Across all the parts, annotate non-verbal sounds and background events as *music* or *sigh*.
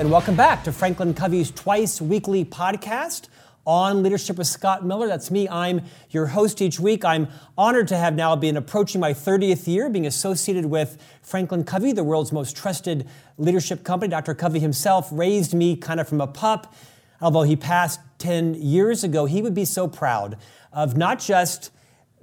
and welcome back to Franklin Covey's twice weekly podcast on Leadership with Scott Miller. That's me. I'm your host each week. I'm honored to have now been approaching my 30th year being associated with Franklin Covey, the world's most trusted leadership company. Dr. Covey himself raised me kind of from a pup. Although he passed 10 years ago, he would be so proud of not just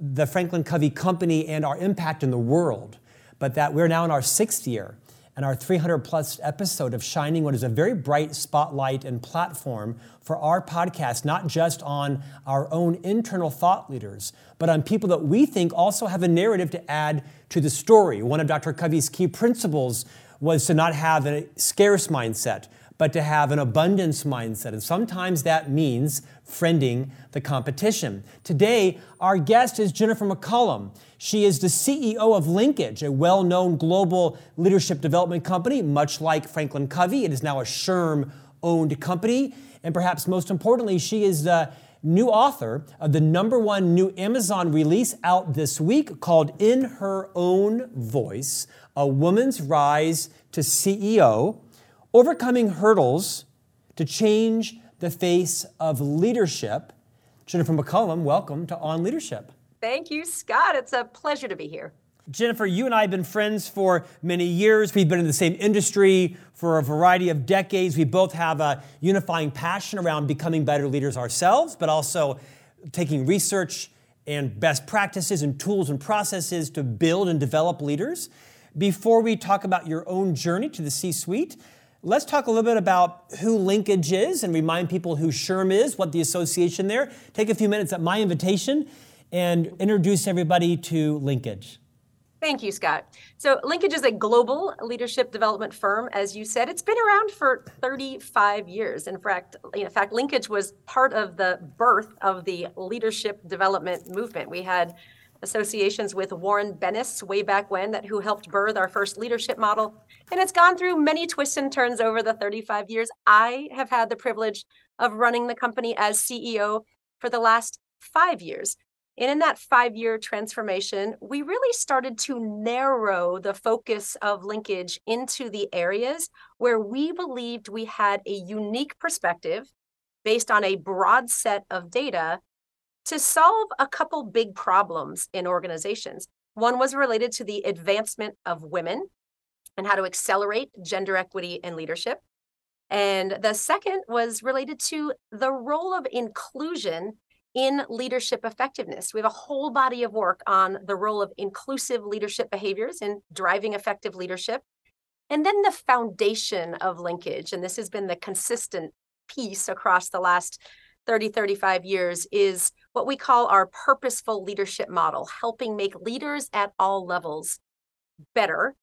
the Franklin Covey company and our impact in the world, but that we're now in our sixth year and our 300 plus episode of Shining What is a very bright spotlight and platform for our podcast, not just on our own internal thought leaders, but on people that we think also have a narrative to add to the story. One of Dr. Covey's key principles was to not have a scarce mindset, but to have an abundance mindset. And sometimes that means friending the competition. Today, our guest is Jennifer McCollum. She is the CEO of Linkage, a well known global leadership development company, much like Franklin Covey. It is now a SHRM owned company. And perhaps most importantly, she is the new author of the number one new Amazon release out this week called In Her Own Voice A Woman's Rise to CEO Overcoming hurdles to change the face of leadership. Jennifer McCollum, welcome to On Leadership. Thank you, Scott. It's a pleasure to be here. Jennifer, you and I have been friends for many years. We've been in the same industry for a variety of decades. We both have a unifying passion around becoming better leaders ourselves, but also taking research and best practices and tools and processes to build and develop leaders. Before we talk about your own journey to the C suite, Let's talk a little bit about who Linkage is and remind people who SHRM is, what the association there. Take a few minutes at my invitation and introduce everybody to Linkage. Thank you, Scott. So, Linkage is a global leadership development firm. As you said, it's been around for 35 years. In fact, in fact, Linkage was part of the birth of the leadership development movement. We had associations with Warren Bennis way back when that who helped birth our first leadership model. And it's gone through many twists and turns over the 35 years. I have had the privilege of running the company as CEO for the last 5 years. And in that 5 year transformation we really started to narrow the focus of linkage into the areas where we believed we had a unique perspective based on a broad set of data to solve a couple big problems in organizations. One was related to the advancement of women and how to accelerate gender equity in leadership. And the second was related to the role of inclusion in leadership effectiveness. We have a whole body of work on the role of inclusive leadership behaviors in driving effective leadership. And then the foundation of linkage, and this has been the consistent piece across the last 30, 35 years, is what we call our purposeful leadership model, helping make leaders at all levels better,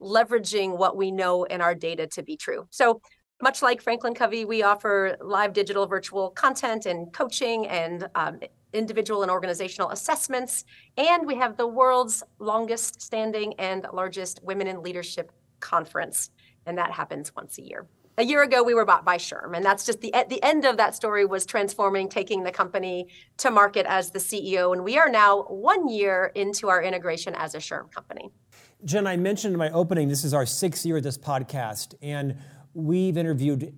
leveraging what we know in our data to be true. So, much like Franklin Covey, we offer live digital virtual content and coaching and um, individual and organizational assessments. And we have the world's longest standing and largest women in leadership conference. And that happens once a year a year ago we were bought by SHRM, and that's just the the end of that story was transforming, taking the company to market as the CEO, and we are now one year into our integration as a SHRM company. Jen, I mentioned in my opening this is our sixth year of this podcast, and we've interviewed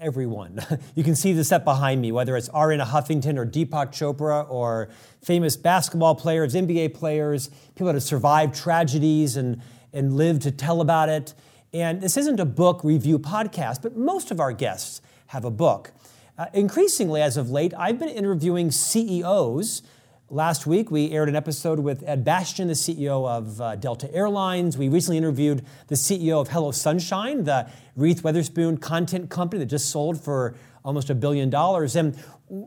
everyone. *laughs* you can see the set behind me, whether it's Arianna Huffington or Deepak Chopra or famous basketball players, NBA players, people that have survived tragedies and and lived to tell about it. And this isn't a book review podcast, but most of our guests have a book. Uh, increasingly, as of late, I've been interviewing CEOs. Last week, we aired an episode with Ed Bastian, the CEO of uh, Delta Airlines. We recently interviewed the CEO of Hello Sunshine, the Reese Witherspoon content company that just sold for almost a billion dollars. And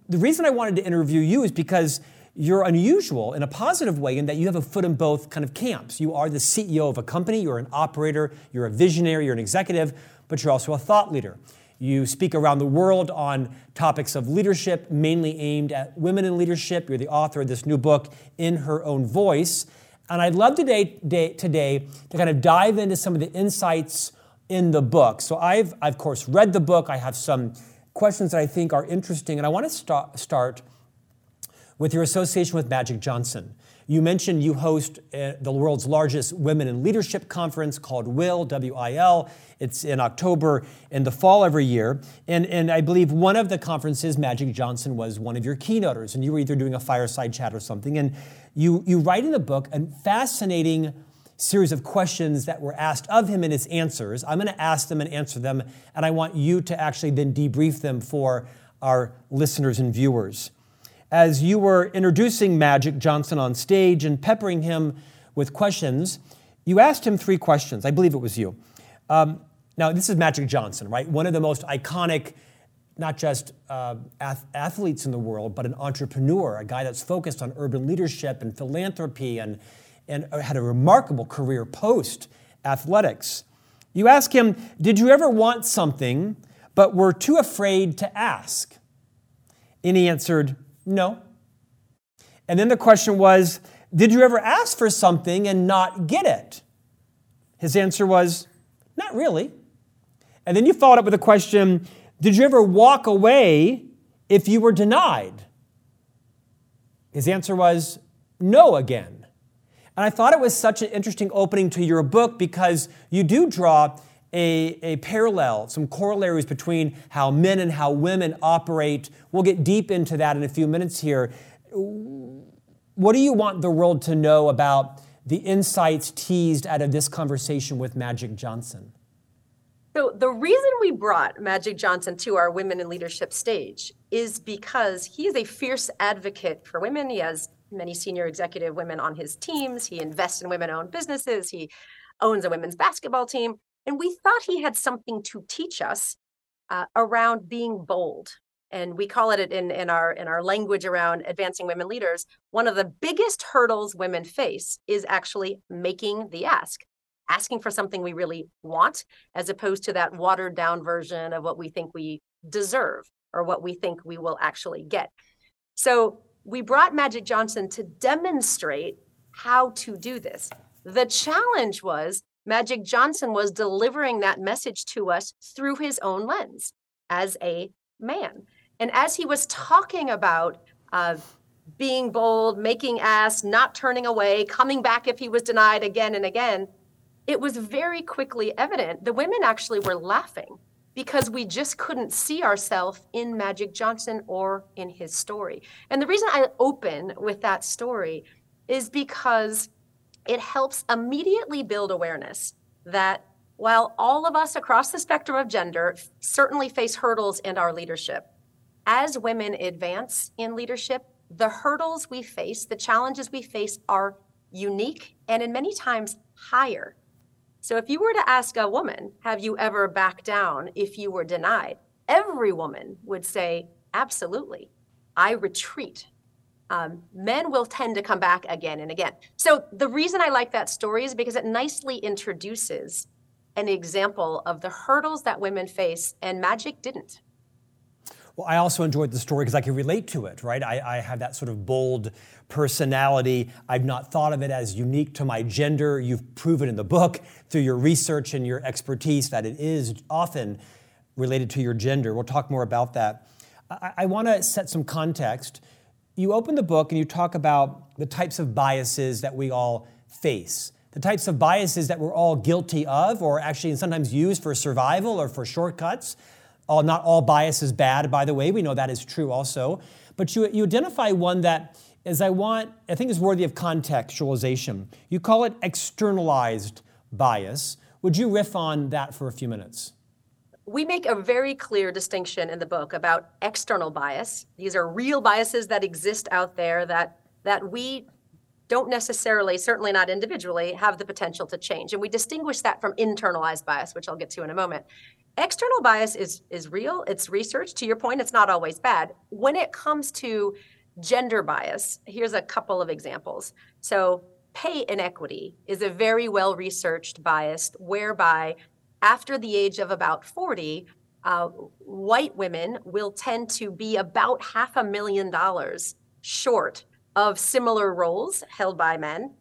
the reason I wanted to interview you is because you're unusual in a positive way in that you have a foot in both kind of camps. You are the CEO of a company, you're an operator, you're a visionary, you're an executive, but you're also a thought leader. You speak around the world on topics of leadership, mainly aimed at women in leadership. You're the author of this new book, In Her Own Voice. And I'd love today, today to kind of dive into some of the insights in the book. So I've, I've, of course, read the book. I have some questions that I think are interesting. And I want to start with your association with Magic Johnson. You mentioned you host uh, the world's largest women in leadership conference called WIL, W I L. It's in October in the fall every year. And, and I believe one of the conferences, Magic Johnson was one of your keynoters, and you were either doing a fireside chat or something. And you, you write in the book a fascinating series of questions that were asked of him and his answers. I'm going to ask them and answer them, and I want you to actually then debrief them for our listeners and viewers. As you were introducing Magic Johnson on stage and peppering him with questions, you asked him three questions. I believe it was you. Um, now, this is Magic Johnson, right? One of the most iconic, not just uh, ath- athletes in the world, but an entrepreneur, a guy that's focused on urban leadership and philanthropy and and had a remarkable career post athletics. You ask him, Did you ever want something but were too afraid to ask? And he answered, No. And then the question was, Did you ever ask for something and not get it? His answer was, Not really. And then you followed up with the question, Did you ever walk away if you were denied? His answer was, No again. And I thought it was such an interesting opening to your book because you do draw a, a parallel, some corollaries between how men and how women operate. We'll get deep into that in a few minutes here. What do you want the world to know about the insights teased out of this conversation with Magic Johnson? So, the reason we brought Magic Johnson to our Women in Leadership stage is because he is a fierce advocate for women. He has many senior executive women on his teams. He invests in women owned businesses. He owns a women's basketball team. And we thought he had something to teach us uh, around being bold. And we call it in, in our in our language around advancing women leaders. One of the biggest hurdles women face is actually making the ask, asking for something we really want, as opposed to that watered down version of what we think we deserve or what we think we will actually get. So we brought Magic Johnson to demonstrate how to do this. The challenge was Magic Johnson was delivering that message to us through his own lens as a man. And as he was talking about uh, being bold, making ass, not turning away, coming back if he was denied again and again, it was very quickly evident the women actually were laughing because we just couldn't see ourselves in Magic Johnson or in his story. And the reason I open with that story is because it helps immediately build awareness that while all of us across the spectrum of gender certainly face hurdles in our leadership, as women advance in leadership, the hurdles we face, the challenges we face are unique and in many times higher so if you were to ask a woman, have you ever backed down if you were denied? Every woman would say, absolutely. I retreat. Um, men will tend to come back again and again. So the reason I like that story is because it nicely introduces an example of the hurdles that women face, and magic didn't. Well, I also enjoyed the story because I could relate to it, right? I, I, have that sort of bold personality. I've not thought of it as unique to my gender. You've proven in the book through your research and your expertise that it is often related to your gender. We'll talk more about that. I, I want to set some context. You open the book and you talk about the types of biases that we all face the types of biases that we're all guilty of, or actually sometimes use for survival or for shortcuts. All, not all bias is bad, by the way. We know that is true also. But you, you identify one that is, I want, I think is worthy of contextualization. You call it externalized bias. Would you riff on that for a few minutes? We make a very clear distinction in the book about external bias. These are real biases that exist out there that, that we don't necessarily, certainly not individually, have the potential to change. And we distinguish that from internalized bias, which I'll get to in a moment. External bias is is real. It's research. To your point it's not always bad. When it comes to gender bias here's a couple of examples. So pay inequity is a very well researched bias whereby after the age of about 40 uh, white women will tend to be about half a million dollars short of similar roles held by men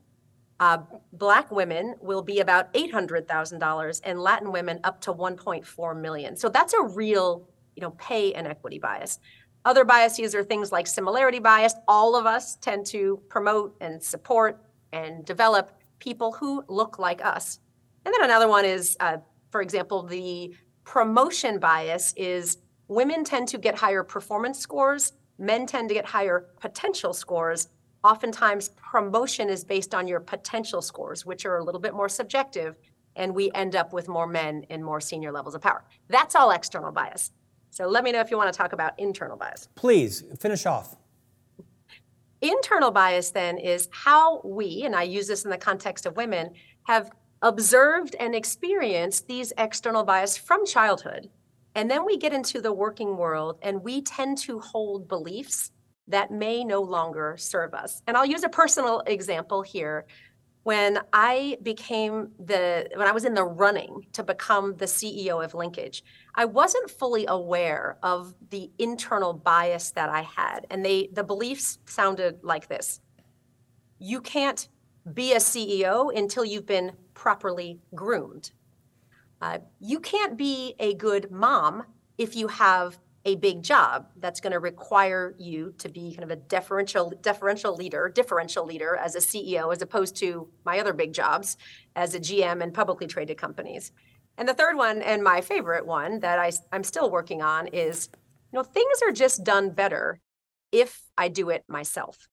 uh, black women will be about $800,000 and Latin women up to 1.4 million. So that's a real, you know, pay inequity bias. Other biases are things like similarity bias. All of us tend to promote and support and develop people who look like us. And then another one is, uh, for example, the promotion bias is women tend to get higher performance scores, men tend to get higher potential scores. Oftentimes, promotion is based on your potential scores, which are a little bit more subjective, and we end up with more men in more senior levels of power. That's all external bias. So let me know if you want to talk about internal bias. Please finish off. Internal bias then is how we, and I use this in the context of women, have observed and experienced these external bias from childhood. And then we get into the working world and we tend to hold beliefs that may no longer serve us. And I'll use a personal example here when I became the when I was in the running to become the CEO of Linkage, I wasn't fully aware of the internal bias that I had. And they the beliefs sounded like this. You can't be a CEO until you've been properly groomed. Uh, you can't be a good mom if you have a big job that's going to require you to be kind of a deferential deferential leader, differential leader as a CEO as opposed to my other big jobs as a GM in publicly traded companies. And the third one and my favorite one that I I'm still working on is you know things are just done better if I do it myself.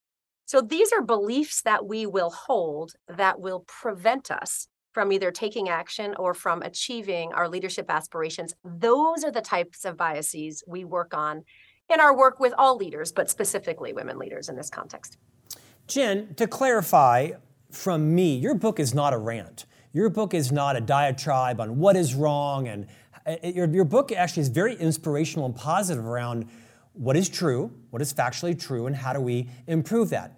So these are beliefs that we will hold that will prevent us from either taking action or from achieving our leadership aspirations. Those are the types of biases we work on in our work with all leaders, but specifically women leaders in this context. Jen, to clarify from me, your book is not a rant. Your book is not a diatribe on what is wrong. And uh, your, your book actually is very inspirational and positive around what is true, what is factually true, and how do we improve that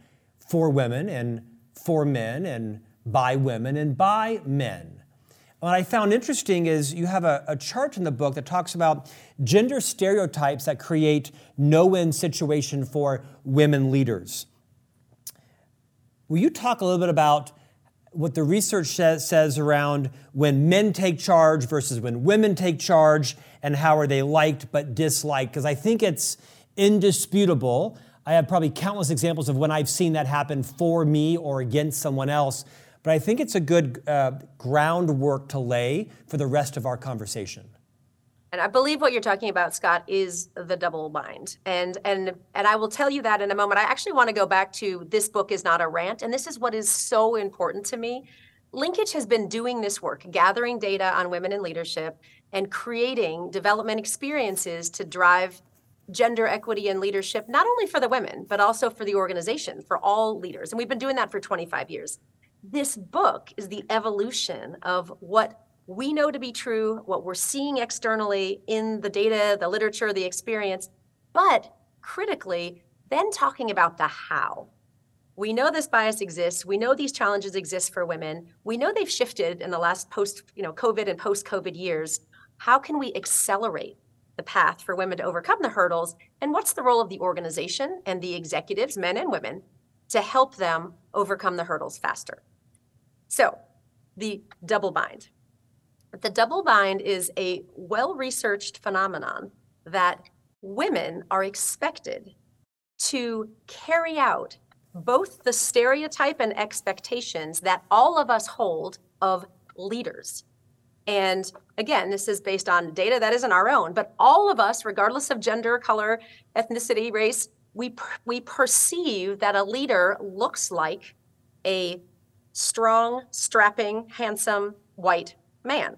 for women and for men and by women and by men. What I found interesting is you have a, a, chart in the book that talks about gender stereotypes that create no-win situation for women leaders. Will you talk a little bit about what the research says around when men take charge versus when women take charge and how are they liked but disliked? Because I think it's indisputable. I have probably countless examples of when I've seen that happen for me or against someone else but I think it's a good uh, groundwork to lay for the rest of our conversation. And I believe what you're talking about, Scott, is the double bind. And and and I will tell you that in a moment. I actually want to go back to this book is not a rant, and this is what is so important to me. Linkage has been doing this work, gathering data on women in leadership and creating development experiences to drive gender equity and leadership, not only for the women, but also for the organization, for all leaders. And we've been doing that for 25 years this book is the evolution of what we know to be true, what we're seeing externally in the data, the literature, the experience, but critically, then talking about the how. We know this bias exists. We know these challenges exist for women. We know they've shifted in the last post, you know, COVID and post-COVID years. How can we accelerate the path for women to overcome the hurdles? And what's the role of the organization and the executives, men and women, to help them overcome the hurdles faster? So, the double bind. The double bind is a well researched phenomenon that women are expected to carry out both the stereotype and expectations that all of us hold of leaders. And again, this is based on data that isn't our own, but all of us, regardless of gender, color, ethnicity, race, we, we perceive that a leader looks like a strong, strapping, handsome white man,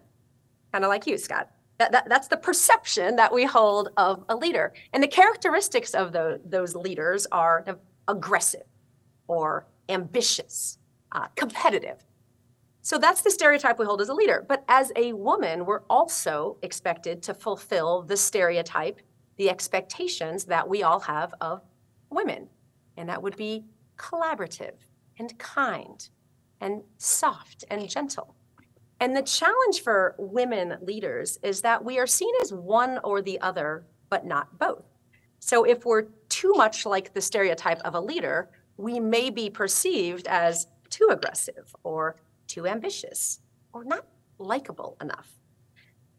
kind of like you, Scott. That, that, that's the perception that we hold of a leader. And the characteristics of the, those leaders are aggressive or ambitious, uh, competitive. So that's the stereotype we hold as a leader. But as a woman, we're also expected to fulfill the stereotype, the expectations that we all have of women. And that would be collaborative and kind and soft and gentle. And the challenge for women leaders is that we are seen as one or the other, but not both. So if we're too much like the stereotype of a leader, we may be perceived as too aggressive or too ambitious or not likable enough.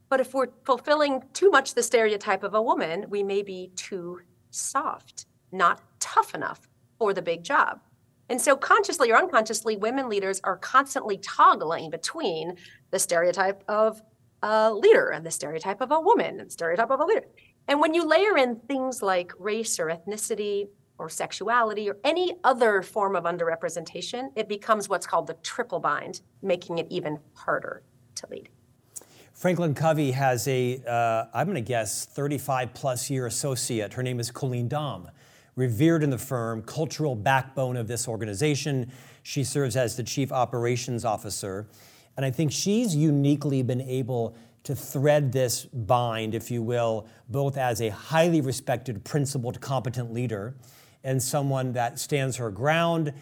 But if we're fulfilling too much the stereotype of a woman, we may be too soft, not tough enough for the big job. And so, consciously or unconsciously, women leaders are constantly toggling between the stereotype of a leader and the stereotype of a woman and stereotype of a leader. And when you layer in things like race or ethnicity or sexuality or any other form of underrepresentation, it becomes what's called the triple bind, making it even harder to lead. Franklin Covey has a, uh, I'm going to guess, 35 plus year associate. Her name is Colleen Dom, revered in the firm, cultural backbone of this organization. She serves as the chief operations officer. And I think she's uniquely been able to thread this bind, if you will, both as a highly respected, principled, competent leader and someone that stands her ground,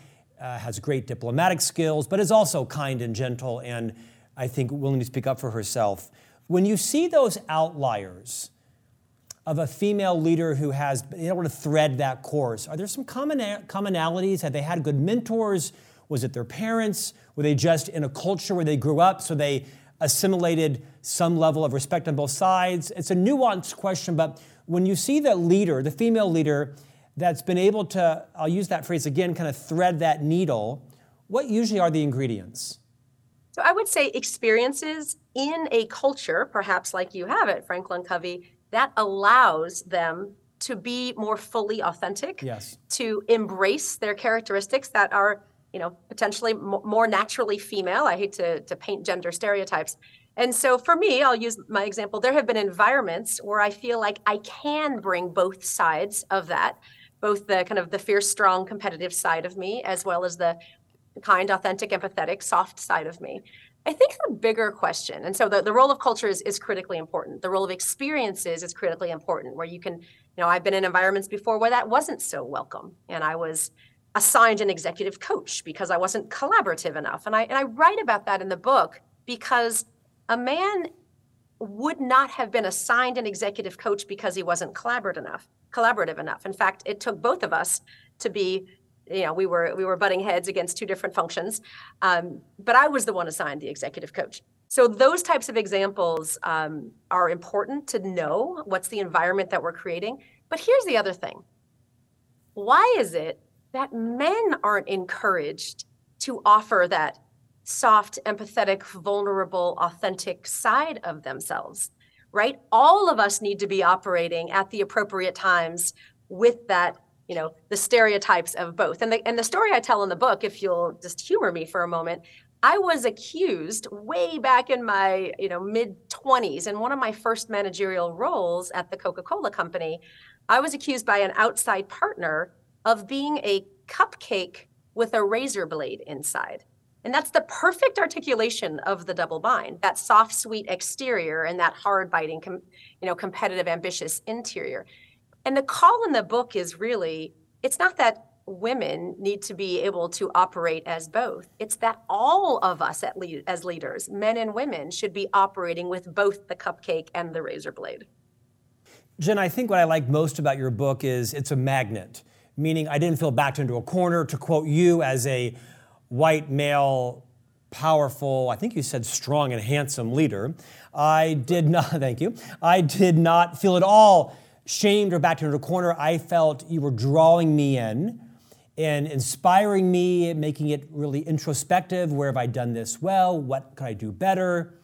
uh, has great diplomatic skills, but is also kind and gentle and I think willing to speak up for herself. When you see those outliers of a female leader who has been able to thread that course, are there some common commonalities? Have they had good mentors? Was it their parents? Were they just in a culture where they grew up so they assimilated some level of respect on both sides? It's a nuanced question, but when you see the leader, the female leader, that's been able to, I'll use that phrase again, kind of thread that needle, what usually are the ingredients? So I would say experiences in a culture, perhaps like you have it, Franklin Covey, that allows them to be more fully authentic, yes. to embrace their characteristics that are, you know, potentially more naturally female. I hate to, to paint gender stereotypes. And so for me, I'll use my example. There have been environments where I feel like I can bring both sides of that, both the kind of the fierce, strong, competitive side of me, as well as the kind, authentic, empathetic, soft side of me. I think the bigger question, and so the, the role of culture is, is critically important. The role of experiences is critically important, where you can, you know, I've been in environments before where that wasn't so welcome. And I was assigned an executive coach because I wasn't collaborative enough. And I and I write about that in the book because a man would not have been assigned an executive coach because he wasn't collaborative enough collaborative enough. In fact it took both of us to be you know we were we were butting heads against two different functions. Um, but i was the one assigned the executive coach. So those types of examples um, are important to know what's the environment that we're creating. But here's the other thing. Why is it that men aren't encouraged to offer that soft empathetic vulnerable authentic side of themselves right? All of us need to be operating at the appropriate times with that you know the stereotypes of both. And the and the story i tell in the book if you'll just humor me for a moment i was accused way back in my you know mid 20s in one of my first managerial roles at the coca-cola company i was accused by an outside partner of being a cupcake with a razor blade inside and that's the perfect articulation of the double bind, that soft, sweet exterior and that hard biting, com- you know, competitive, ambitious interior. And the call in the book is really it's not that women need to be able to operate as both. It's that all of us lead, as leaders, men and women, should be operating with both the cupcake and the razor blade. Jen, I think what I like most about your book is it's a magnet, meaning I didn't feel backed into a corner, to quote you as a white male, powerful, I think you said strong and handsome leader. I did not, *laughs* thank you, I did not feel at all shamed or backed into a corner. I felt you were drawing me in and inspiring me, making it really introspective. Where have I done this well? What could I do better?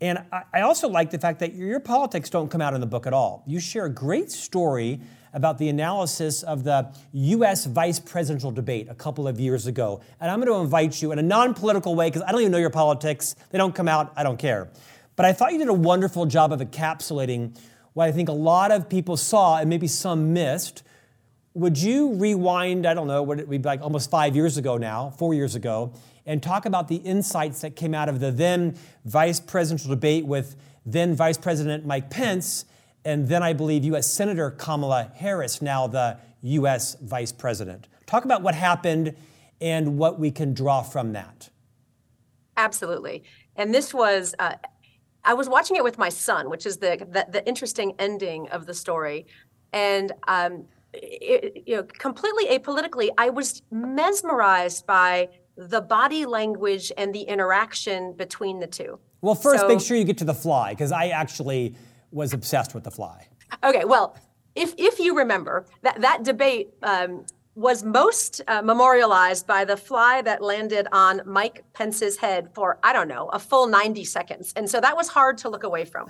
And I also like the fact that your politics don't come out in the book at all. You share a great story about the analysis of the US vice presidential debate a couple of years ago. And I'm going to invite you in a non political way, because I don't even know your politics. They don't come out, I don't care. But I thought you did a wonderful job of encapsulating what I think a lot of people saw and maybe some missed. Would you rewind, I don't know, what it would be like almost five years ago now, four years ago, and talk about the insights that came out of the then vice presidential debate with then Vice President Mike Pence, and then I believe U.S. Senator Kamala Harris, now the U.S. Vice President. Talk about what happened and what we can draw from that. Absolutely. And this was, uh, I was watching it with my son, which is the the, the interesting ending of the story, and um, it, you know, completely apolitically, I was mesmerized by the body language and the interaction between the two. Well, first, so, make sure you get to the fly because I actually was obsessed with the fly. Okay, well, if, if you remember, that, that debate um, was most uh, memorialized by the fly that landed on Mike Pence's head for, I don't know, a full 90 seconds. And so that was hard to look away from.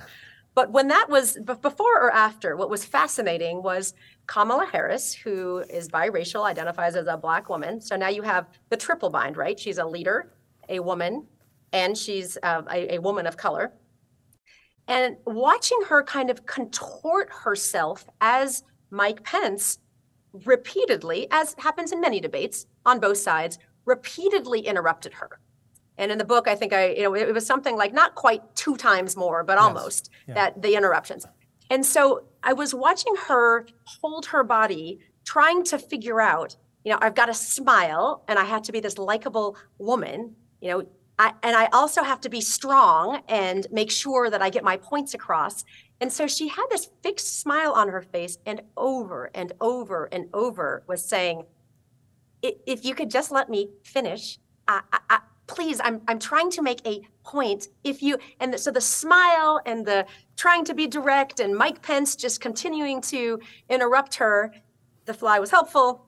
But when that was before or after, what was fascinating was Kamala Harris, who is biracial, identifies as a black woman. So now you have the triple bind, right? She's a leader, a woman, and she's uh, a, a woman of color. And watching her kind of contort herself as Mike Pence repeatedly, as happens in many debates on both sides, repeatedly interrupted her. And in the book, I think I, you know, it was something like not quite two times more, but almost yes. yeah. that the interruptions. And so I was watching her hold her body, trying to figure out, you know, I've got to smile and I have to be this likable woman, you know, I, and I also have to be strong and make sure that I get my points across. And so she had this fixed smile on her face and over and over and over was saying, if you could just let me finish, I, I, please, I'm, I'm trying to make a point. If you, and so the smile and the trying to be direct and Mike Pence just continuing to interrupt her, the fly was helpful.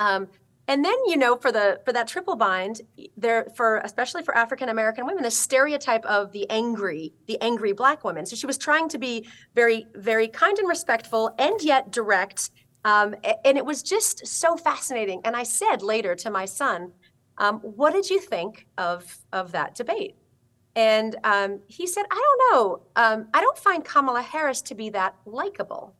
Um, and then you know for the for that triple bind there for especially for african american women the stereotype of the angry the angry black women so she was trying to be very very kind and respectful and yet direct um, and it was just so fascinating. And i said later to my son um, what did you think of of that debate? And um, he said i don't know. Um, i don't find kamala harris to be that likable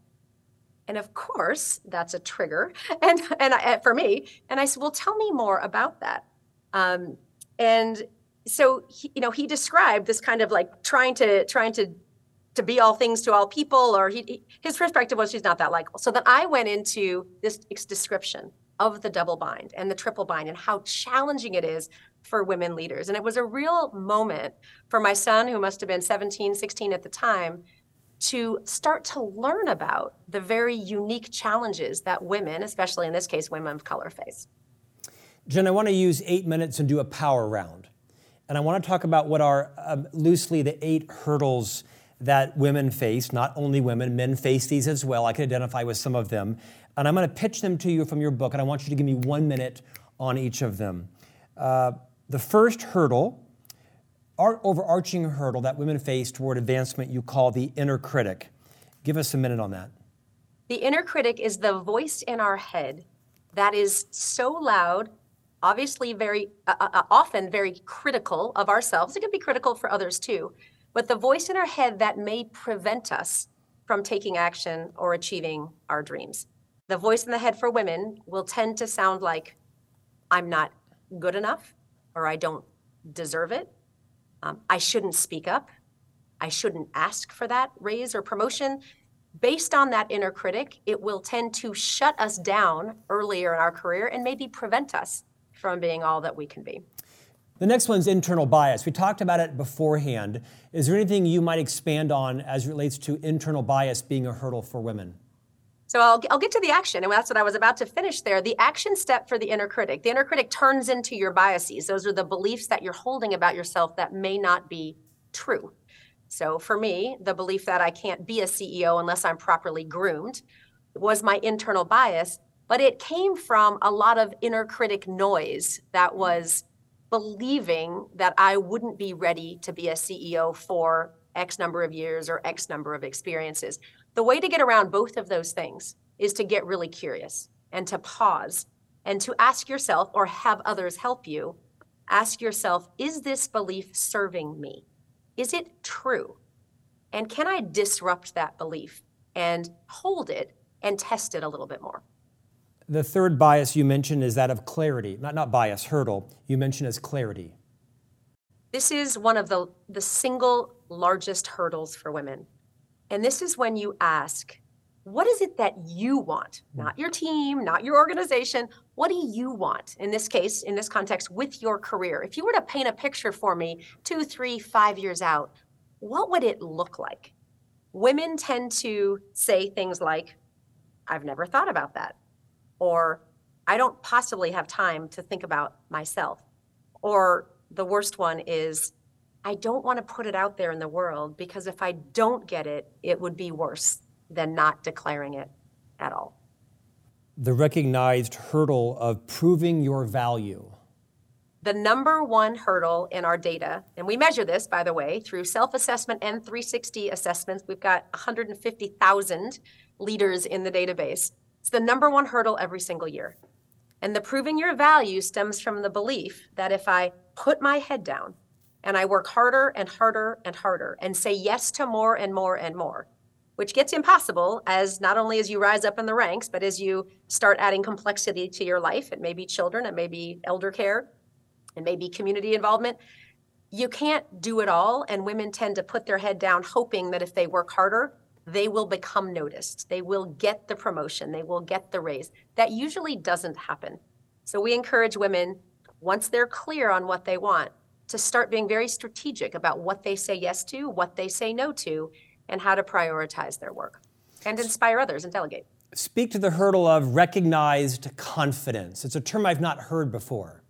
and of course, that's a trigger, and and I, for me. And I said, well, tell me more about that. Um, and so he, you know, he described this kind of like trying to trying to to be all things to all people, or he, his perspective was she's not that likable. So then I went into this description of the double bind and the triple bind and how challenging it is for women leaders. And it was a real moment for my son, who must have been 17, 16 at the time, to start to learn about the very unique challenges that women, especially in this case, women of color, face. Jen, I want to use eight minutes and do a power round. And I want to talk about what are um, loosely the eight hurdles that women face, not only women, men face these as well. I can identify with some of them. And I'm going to pitch them to you from your book, and I want you to give me one minute on each of them. Uh, the first hurdle our overarching hurdle that women face toward advancement you call the inner critic. Give us a minute on that. The inner critic is the voice in our head that is so loud, obviously very uh, uh, uh, often very critical of ourselves. It can be critical for others too, but the voice in our head that may prevent us from taking action or achieving our dreams. The voice in the head for women will tend to sound like I'm not good enough or I don't deserve it um, I shouldn't speak up. I shouldn't ask for that raise or promotion. Based on that inner critic, it will tend to shut us down earlier in our career and maybe prevent us from being all that we can be. The next one's internal bias. We talked about it beforehand. Is there anything you might expand on as it relates to internal bias being a hurdle for women? So I'll, I'll get to the action, and that's what I was about to finish there. The action step for the inner critic. The inner critic turns into your biases. Those are the beliefs that you're holding about yourself that may not be true. So for me, the belief that I can't be a CEO unless I'm properly groomed was my internal bias, but it came from a lot of inner critic noise that was believing that I wouldn't be ready to be a CEO for X number of years or X number of experiences. The way to get around both of those things is to get really curious and to pause and to ask yourself or have others help you. Ask yourself, is this belief serving me? Is it true? And can I disrupt that belief and hold it and test it a little bit more? The third bias you mentioned is that of clarity, not, not bias, hurdle, you mentioned as clarity. This is one of the, the single largest hurdles for women. And this is when you ask, what is it that you want? Hmm. Not your team, not your organization. What do you want? In this case, in this context, with your career. If you were to paint a picture for me two, three, five years out, what would it look like? Women tend to say things like, I've never thought about that. Or, I don't possibly have time to think about myself. Or the worst one is, I don't want to put it out there in the world because if I don't get it, it would be worse than not declaring it at all. The recognized hurdle of proving your value. The number one hurdle in our data, and we measure this, by the way, through self assessment and 360 assessments. We've got 150,000 leaders in the database. It's the number one hurdle every single year. And the proving your value stems from the belief that if I put my head down and I work harder and harder and harder and say yes to more and more and more, which gets impossible as not only as you rise up in the ranks, but as you start adding complexity to your life. It may be children, it may be elder care, it may be community involvement. You can't do it all. And women tend to put their head down, hoping that if they work harder, they will become noticed. They will get the promotion. They will get the raise. That usually doesn't happen. So we encourage women, once they're clear on what they want, to start being very strategic about what they say yes to, what they say no to, and how to prioritize their work and inspire others and delegate. Speak to the hurdle of recognized confidence. It's a term I've not heard before.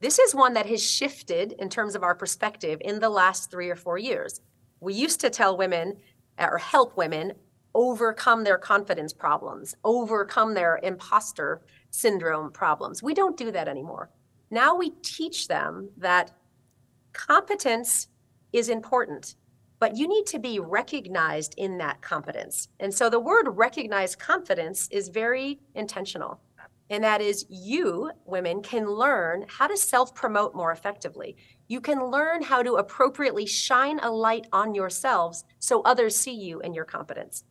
This is one that has shifted in terms of our perspective in the last three or four years. We used to tell women or help women overcome their confidence problems, overcome their imposter syndrome problems. We don't do that anymore. Now we teach them that competence is important, but you need to be recognized in that competence. And so the word recognized confidence is very intentional. And that is, you, women, can learn how to self promote more effectively. You can learn how to appropriately shine a light on yourselves so others see you and your competence.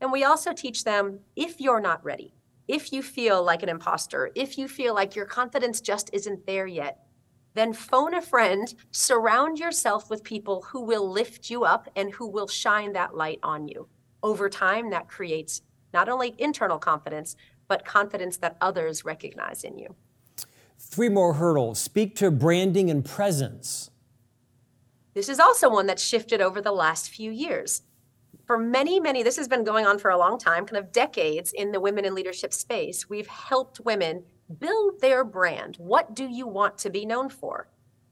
And we also teach them if you're not ready, if you feel like an imposter, if you feel like your confidence just isn't there yet, then phone a friend, surround yourself with people who will lift you up and who will shine that light on you. Over time, that creates not only internal confidence, but confidence that others recognize in you. Three more hurdles. Speak to branding and presence. This is also one that's shifted over the last few years. For many, many, this has been going on for a long time, kind of decades in the women in leadership space. We've helped women build their brand. What do you want to be known for?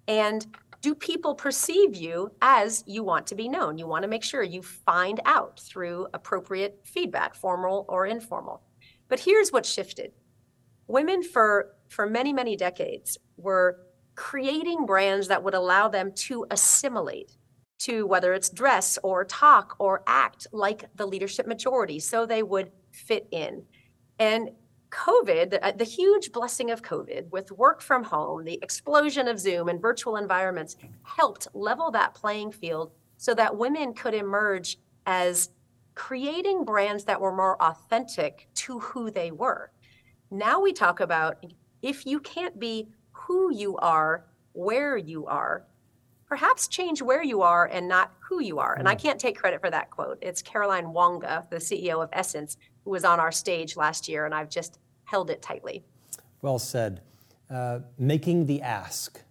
And do people perceive you as you want to be known? You want to make sure you find out through appropriate feedback, formal or informal. But here's what shifted. Women for for many, many decades were creating brands that would allow them to assimilate to whether it's dress or talk or act like the leadership majority so they would fit in. And COVID, the, the, huge blessing of COVID with work from home, the explosion of Zoom and virtual environments helped level that playing field so that women could emerge as creating brands that were more authentic to who they were. Now we talk about if you can't be who you are, where you are, perhaps change where you are and not who you are. And I hmm. can't take credit for that quote. It's Caroline Wanga, the CEO of Essence, who was on our stage last year, and I've just held it tightly. Well said. Uh, making the ask.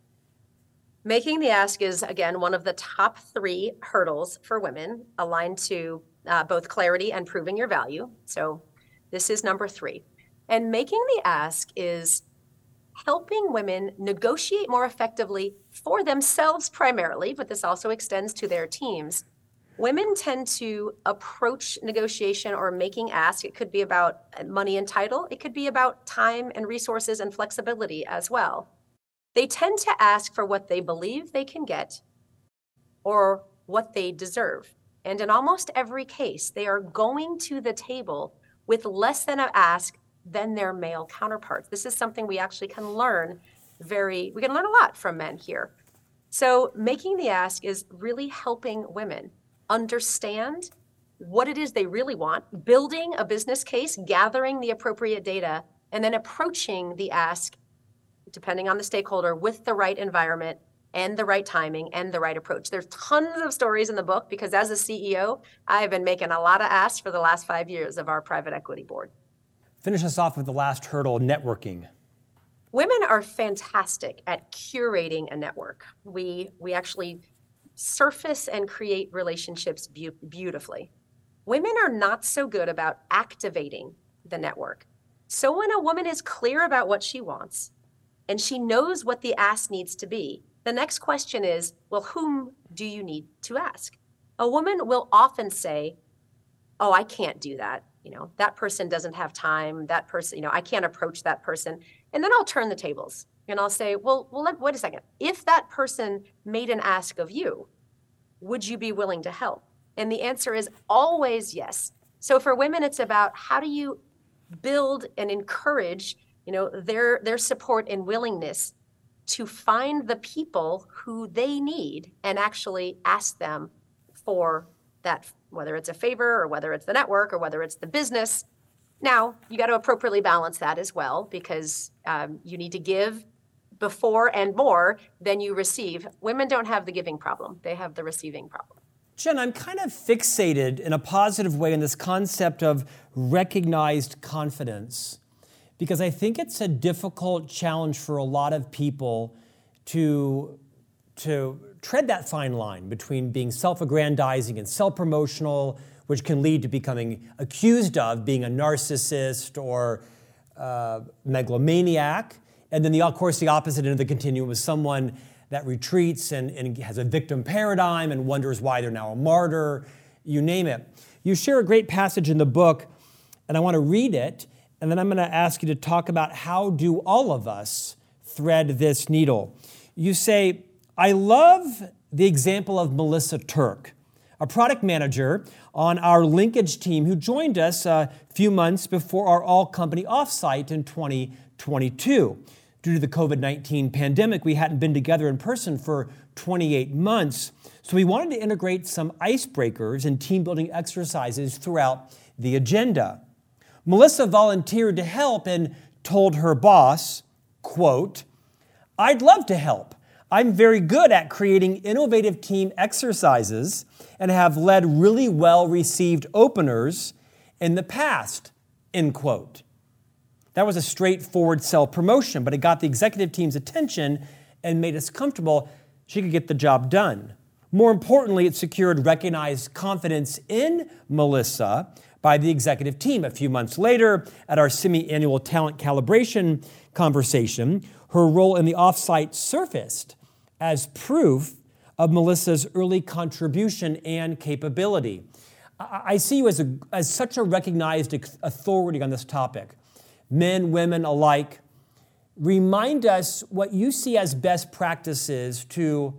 Making the ask is, again, one of the top three hurdles for women aligned to uh, both clarity and proving your value. So this is number three. And making the ask is helping women negotiate more effectively for themselves primarily, but this also extends to their teams. Women tend to approach negotiation or making ask. It could be about uh, money and title, it could be about time and resources and flexibility as well. They tend to ask for what they believe they can get or what they deserve. And in almost every case, they are going to the table with less than an ask than their male counterparts. This is something we actually can learn very, we can learn a lot from men here. So, making the ask is really helping women understand what it is they really want, building a business case, gathering the appropriate data, and then approaching the ask, depending on the stakeholder, with the right environment and the right timing and the right approach. There's tons of stories in the book because as a CEO, I've been making a lot of asks for the last five years of our private equity board. Finish us off with the last hurdle networking. Women are fantastic at curating a network. We, we actually surface and create relationships be- beautifully. Women are not so good about activating the network. So when a woman is clear about what she wants and she knows what the ask needs to be, the next question is well, whom do you need to ask? A woman will often say, oh, I can't do that. You know, that person doesn't have time. That person, you know, I can't approach that person. And then I'll turn the tables and I'll say, well, well, wait a second. If that person made an ask of you, would you be willing to help? And the answer is always yes. So for women, it's about how do you build and encourage, you know, their their support and willingness to find the people who they need and actually ask them for that, whether it's a favor or whether it's the network or whether it's the business. Now, you got to appropriately balance that as well because um, you need to give before and more than you receive. Women don't have the giving problem, they have the receiving problem. Jen, I'm kind of fixated in a positive way in this concept of recognized confidence because I think it's a difficult challenge for a lot of people to, to tread that fine line between being self aggrandizing and self promotional, which can lead to becoming accused of being a narcissist or uh, megalomaniac. And then, the, of course, the opposite end of the continuum is someone that retreats and, and has a victim paradigm and wonders why they're now a martyr, you name it. You share a great passage in the book, and I want to read it and then I'm going to ask you to talk about how do all of us thread this needle. You say, I love the example of Melissa Turk, a product manager on our linkage team who joined us a few months before our all company offsite in 2022. Due to the COVID 19 pandemic, we hadn't been together in person for 28 months. So we wanted to integrate some icebreakers and team building exercises throughout the agenda. Melissa volunteered to help and told her boss, quote, I'd love to help. I'm very good at creating innovative team exercises and have led really well received openers in the past, end quote. That was a straightforward self promotion, but it got the executive team's attention and made us comfortable she could get the job done. More importantly, it secured recognized confidence in Melissa by the executive team. A few months later, at our semi annual talent calibration conversation, her role in the offsite surfaced as proof of Melissa's early contribution and capability. I see you as, a, as such a recognized authority on this topic. Men, women alike, remind us what you see as best practices to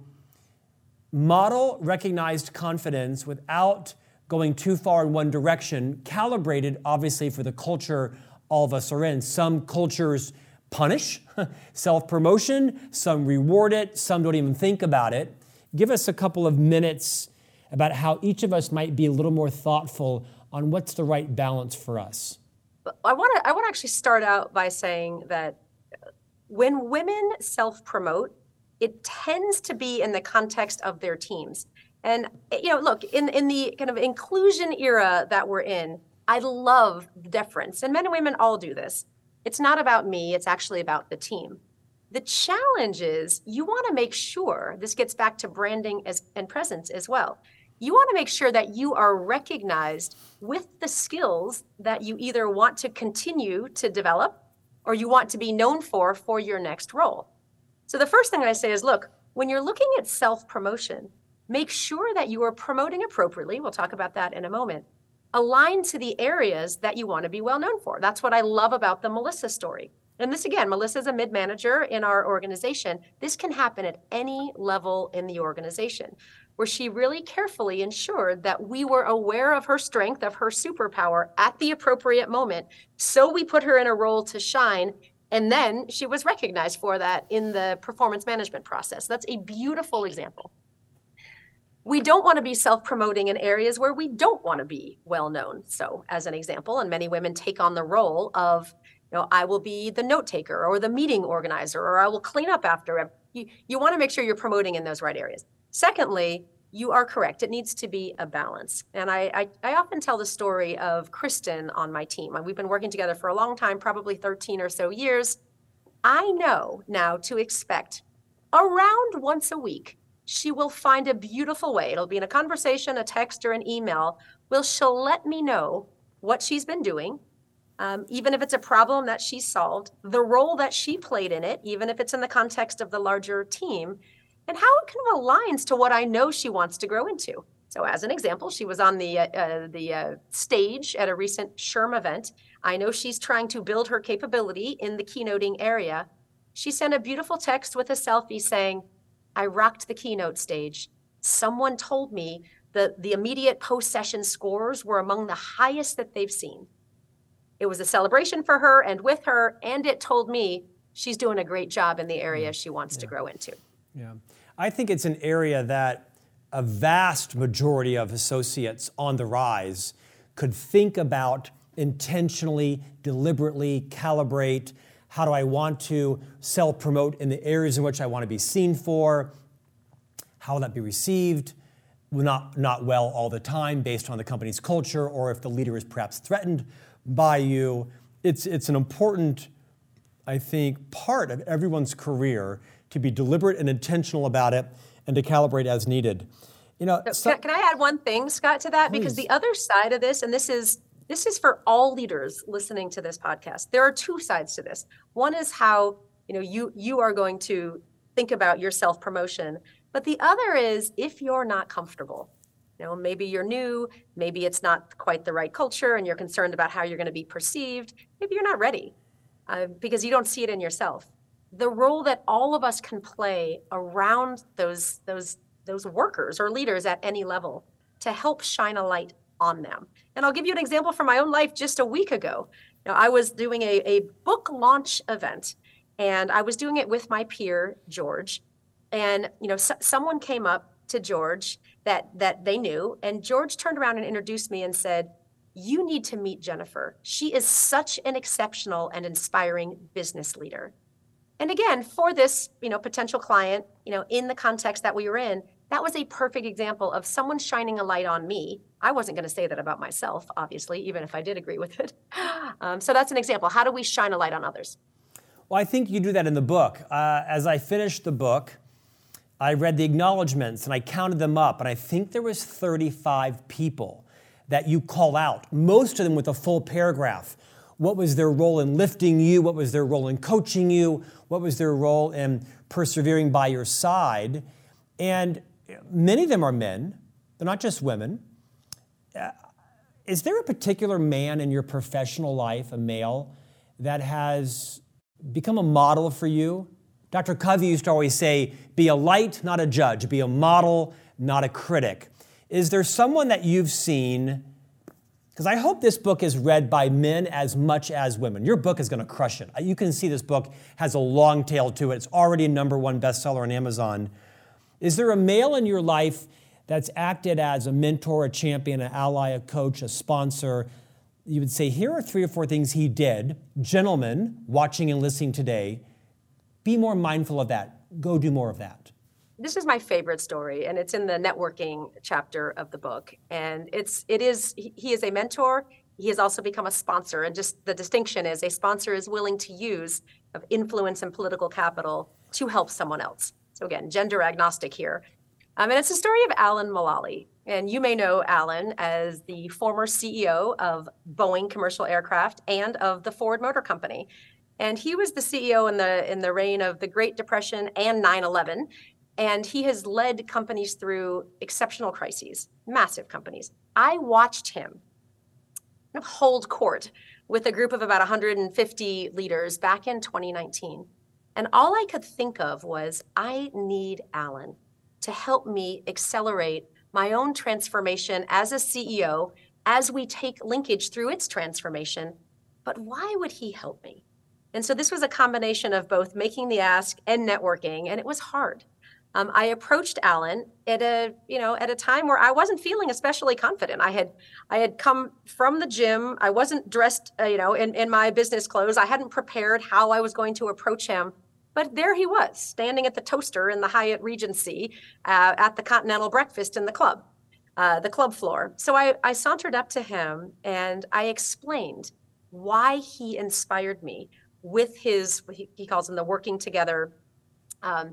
model recognized confidence without going too far in one direction, calibrated obviously for the culture all of us are in. Some cultures punish *laughs* self promotion, some reward it, some don't even think about it. Give us a couple of minutes about how each of us might be a little more thoughtful on what's the right balance for us. I want to I want to actually start out by saying that when women self promote, it tends to be in the context of their teams. And eh, you know, look, in in the kind of inclusion era that we're in, I love the deference. And men and women all do this. It's not about me, it's actually about the team. The challenge is you want to make sure this gets back to branding as, and presence as well. You want to make sure that you are recognized with the skills that you either want to continue to develop or you want to be known for for your next role. So the first thing I say is look, when you're looking at self promotion, Make sure that you are promoting appropriately. We'll talk about that in a moment. Align to the areas that you want to be well known for. That's what I love about the Melissa story. And this again, Melissa is a mid manager in our organization. This can happen at any level in the organization, where she really carefully ensured that we were aware of her strength, of her superpower at the appropriate moment. So we put her in a role to shine. And then she was recognized for that in the performance management process. That's a beautiful example we don't want to be self promoting in areas where we don't want to be well known. So, as an example, and many women take on the role of, you know, I will be the note taker or the meeting organizer, or I will clean up after. You, you want to make sure you're promoting in those right areas. Secondly, you are correct. It needs to be a balance. And I, I, I often tell the story of Kristen on my team. We've been working together for a long time, probably 13 or so years. I know now to expect around once a week she will find a beautiful way. It'll be in a conversation, a text, or an email. Will she'll let me know what she's been doing, um, even if it's a problem that she solved, the role that she played in it, even if it's in the context of the larger team, and how it kind of aligns to what I know she wants to grow into. So, as an example, she was on the uh, uh, the uh, stage at a recent SHRM event. I know she's trying to build her capability in the keynoting area. She sent a beautiful text with a selfie saying, "I rocked the keynote stage. Someone told me that the immediate post session scores were among the highest that they've seen. It was a celebration for her and with her, and it told me she's doing a great job in the area mm. she wants yeah. to grow into." Yeah, I think it's an area that a vast majority of associates on the rise could think about intentionally, deliberately calibrate how do I want to self promote in the areas in which I want to be seen for? How will that be received? Not, not well all the time based on the company's culture, or if the leader is perhaps threatened by you. It's, it's an important, I think, part of everyone's career to be deliberate and intentional about it and to calibrate as needed. You know, so, can, can, I add one thing, Scott, to that? Please. Because the other side of this, and this is this is for all leaders listening to this podcast. There are two sides to this. One is how you know you you are going to think about your self promotion, but the other is if you're not comfortable. You know, maybe you're new, maybe it's not quite the right culture, and you're concerned about how you're going to be perceived. Maybe you're not ready uh, because you don't see it in yourself the role that all of us can play around those those those workers or leaders at any level to help shine a light on them. And I'll give you an example from my own life just a week ago. Now, I was doing a, a book launch event and I was doing it with my peer, George. And, you know, so, someone came up to George that, that they knew, and George turned around and introduced me and said, You need to meet Jennifer. She is such an exceptional and inspiring business leader. And again, for this, you know, potential client, you know, in the context that we were in, that was a perfect example of someone shining a light on me. I wasn't going to say that about myself, obviously, even if I did agree with it. *laughs* Um, so that's an example. How do we shine a light on others? Well, I think you do that in the book. Uh, as I finished the book, I read the acknowledgments and I counted them up, and I think there was 35 people that you call out, most of them with a full paragraph. What was their role in lifting you? What was their role in coaching you? What was their role in persevering by your side? And many of them are men, they're not just women. Uh, is there a particular man in your professional life, a male, that has become a model for you? Dr. Covey used to always say, be a light, not a judge, be a model, not a critic. Is there someone that you've seen because I hope this book is read by men as much as women. Your book is going to crush it. You can see this book has a long tail to it. It's already a number one bestseller on Amazon. Is there a male in your life that's acted as a mentor, a champion, an ally, a coach, a sponsor? You would say, here are three or four things he did. Gentlemen, watching and listening today, be more mindful of that. Go do more of that this is my favorite story and it's in the networking chapter of the book. And it's it is he is a mentor. He has also become a sponsor and just the distinction is a sponsor is willing to use of influence and political capital to help someone else. So again gender agnostic here. Um, and it's the story of alan mulally and you may know alan as the former ceo of boeing commercial aircraft and of the ford motor company. And he was the ceo in the in the reign of the great depression and 9-11 and he has led companies through exceptional crises, massive companies. I watched him hold court with a group of about 150 leaders back in 2019. And all I could think of was I need Alan to help me accelerate my own transformation as a CEO as we take linkage through its transformation. But why would he help me? And so this was a combination of both making the ask and networking, and it was hard um, I approached Alan at a you know at a time where I wasn't feeling especially confident. I had I had come from the gym. I wasn't dressed uh, you know in, in my business clothes. I hadn't prepared how I was going to approach him. But there he was, standing at the toaster in the Hyatt Regency uh, at the Continental Breakfast in the club, uh, the club floor. So I, I sauntered up to him and I explained why he inspired me with his, he, calls them the working together um,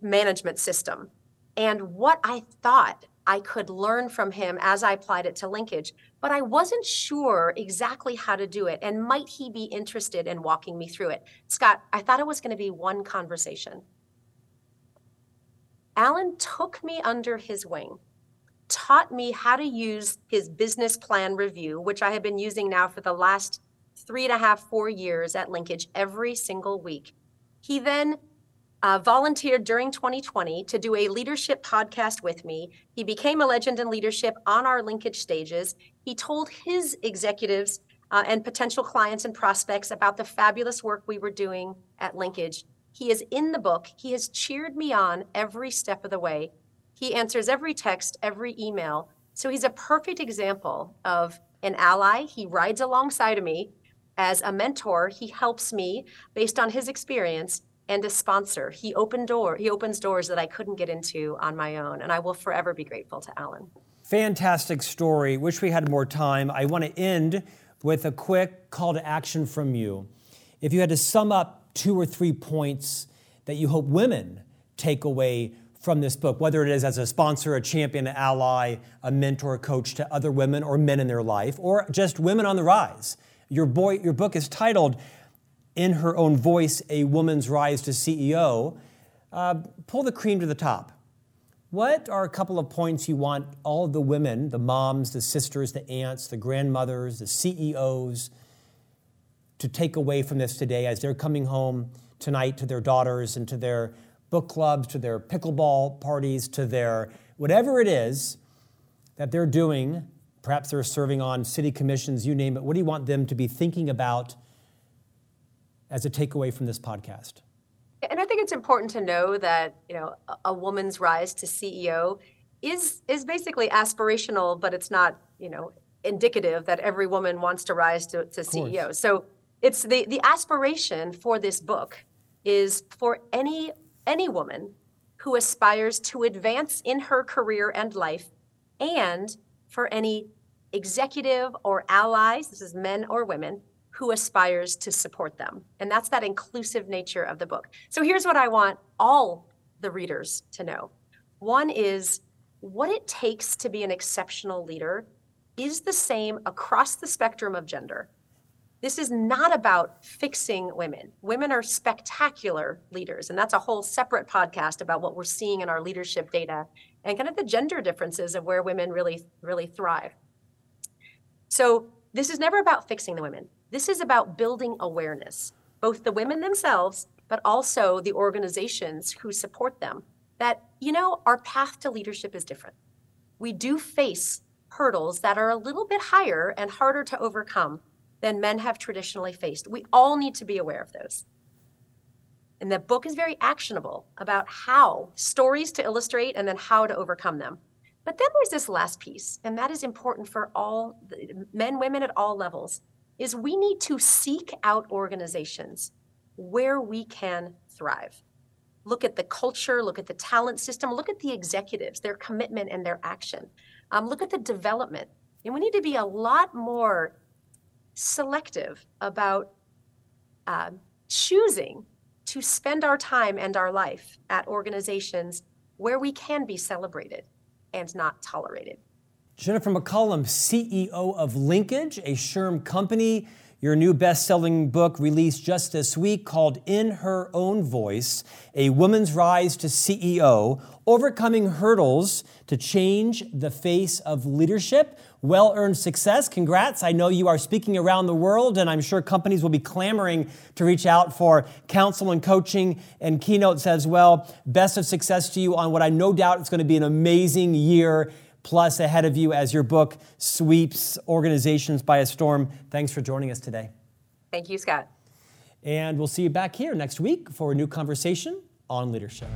management system and what I thought I could learn from him as I applied it to linkage, but I wasn't sure exactly how to do it. And might he be interested in walking me through it? Scott, I thought it was going to be one conversation. Alan took me under his wing taught me how to use his business plan review, which I have been using now for the last three and a half, four years at Linkage every single week. He then uh, volunteered during 2020 to do a leadership podcast with me. He became a legend in leadership on our linkage stages. He told his executives uh, and potential clients and prospects about the fabulous work we were doing at Linkage. He is in the book. He has cheered me on every step of the way. He answers every text, every email. So he's a perfect example of an ally. He rides alongside of me as a mentor. He helps me based on his experience and a sponsor. He opened door, he opens doors that I couldn't get into on my own, and I will forever be grateful to Alan. Fantastic story. Wish we had more time. I want to end with a quick call to action from you. If you had to sum up two or three points that you hope women take away from this book, whether it is as a sponsor, a champion, an ally, a mentor, coach to other women or men in their life, or just women on the rise. Your, boy, your book is titled in her own voice, A Woman's Rise to CEO, uh, pull the cream to the top. What are a couple of points you want all the women, the moms, the sisters, the aunts, the grandmothers, the CEOs, to take away from this today as they're coming home tonight to their daughters and to their book clubs, to their pickleball parties, to their whatever it is that they're doing? Perhaps they're serving on city commissions, you name it. What do you want them to be thinking about as a takeaway from this podcast? And I think it's important to know that you know a woman's rise to CEO is is basically aspirational, but it's not you know indicative that every woman wants to rise to, to CEO. So it's the the aspiration for this book is for any any woman who aspires to advance in her career and life, and for any executive or allies, this is men or women, who aspires to support them. And that's that inclusive nature of the book. So here's what I want all the readers to know one is what it takes to be an exceptional leader is the same across the spectrum of gender. This is not about fixing women. Women are spectacular leaders, and that's a whole separate podcast about what we're seeing in our leadership data and kind of the gender differences of where women really, really thrive. So, this is never about fixing the women. This is about building awareness, both the women themselves, but also the organizations who support them, that, you know, our path to leadership is different. We do face hurdles that are a little bit higher and harder to overcome than men have traditionally faced. We all need to be aware of those. And the book is very actionable about how, stories to illustrate, and then how to overcome them. But then there's this last piece, and that is important for all men, women at all levels is we need to seek out organizations where we can thrive. Look at the culture, look at the talent system, look at the executives, their commitment and their action. Um, look at the development. And we need to be a lot more selective about uh, choosing to spend our time and our life at organizations where we can be celebrated and not tolerated. Jennifer McCollum, CEO of Linkage, a SHRM company. Your new best selling book released just this week called In Her Own Voice A Woman's Rise to CEO Overcoming Hurdles to Change the Face of Leadership. Well earned success. Congrats. I know you are speaking around the world, and I'm sure companies will be clamoring to reach out for counsel and coaching and keynotes as well. Best of success to you on what I no doubt is going to be an amazing year plus ahead of you as your book sweeps organizations by a storm. Thanks for joining us today. Thank you, Scott. And we'll see you back here next week for a new conversation on leadership.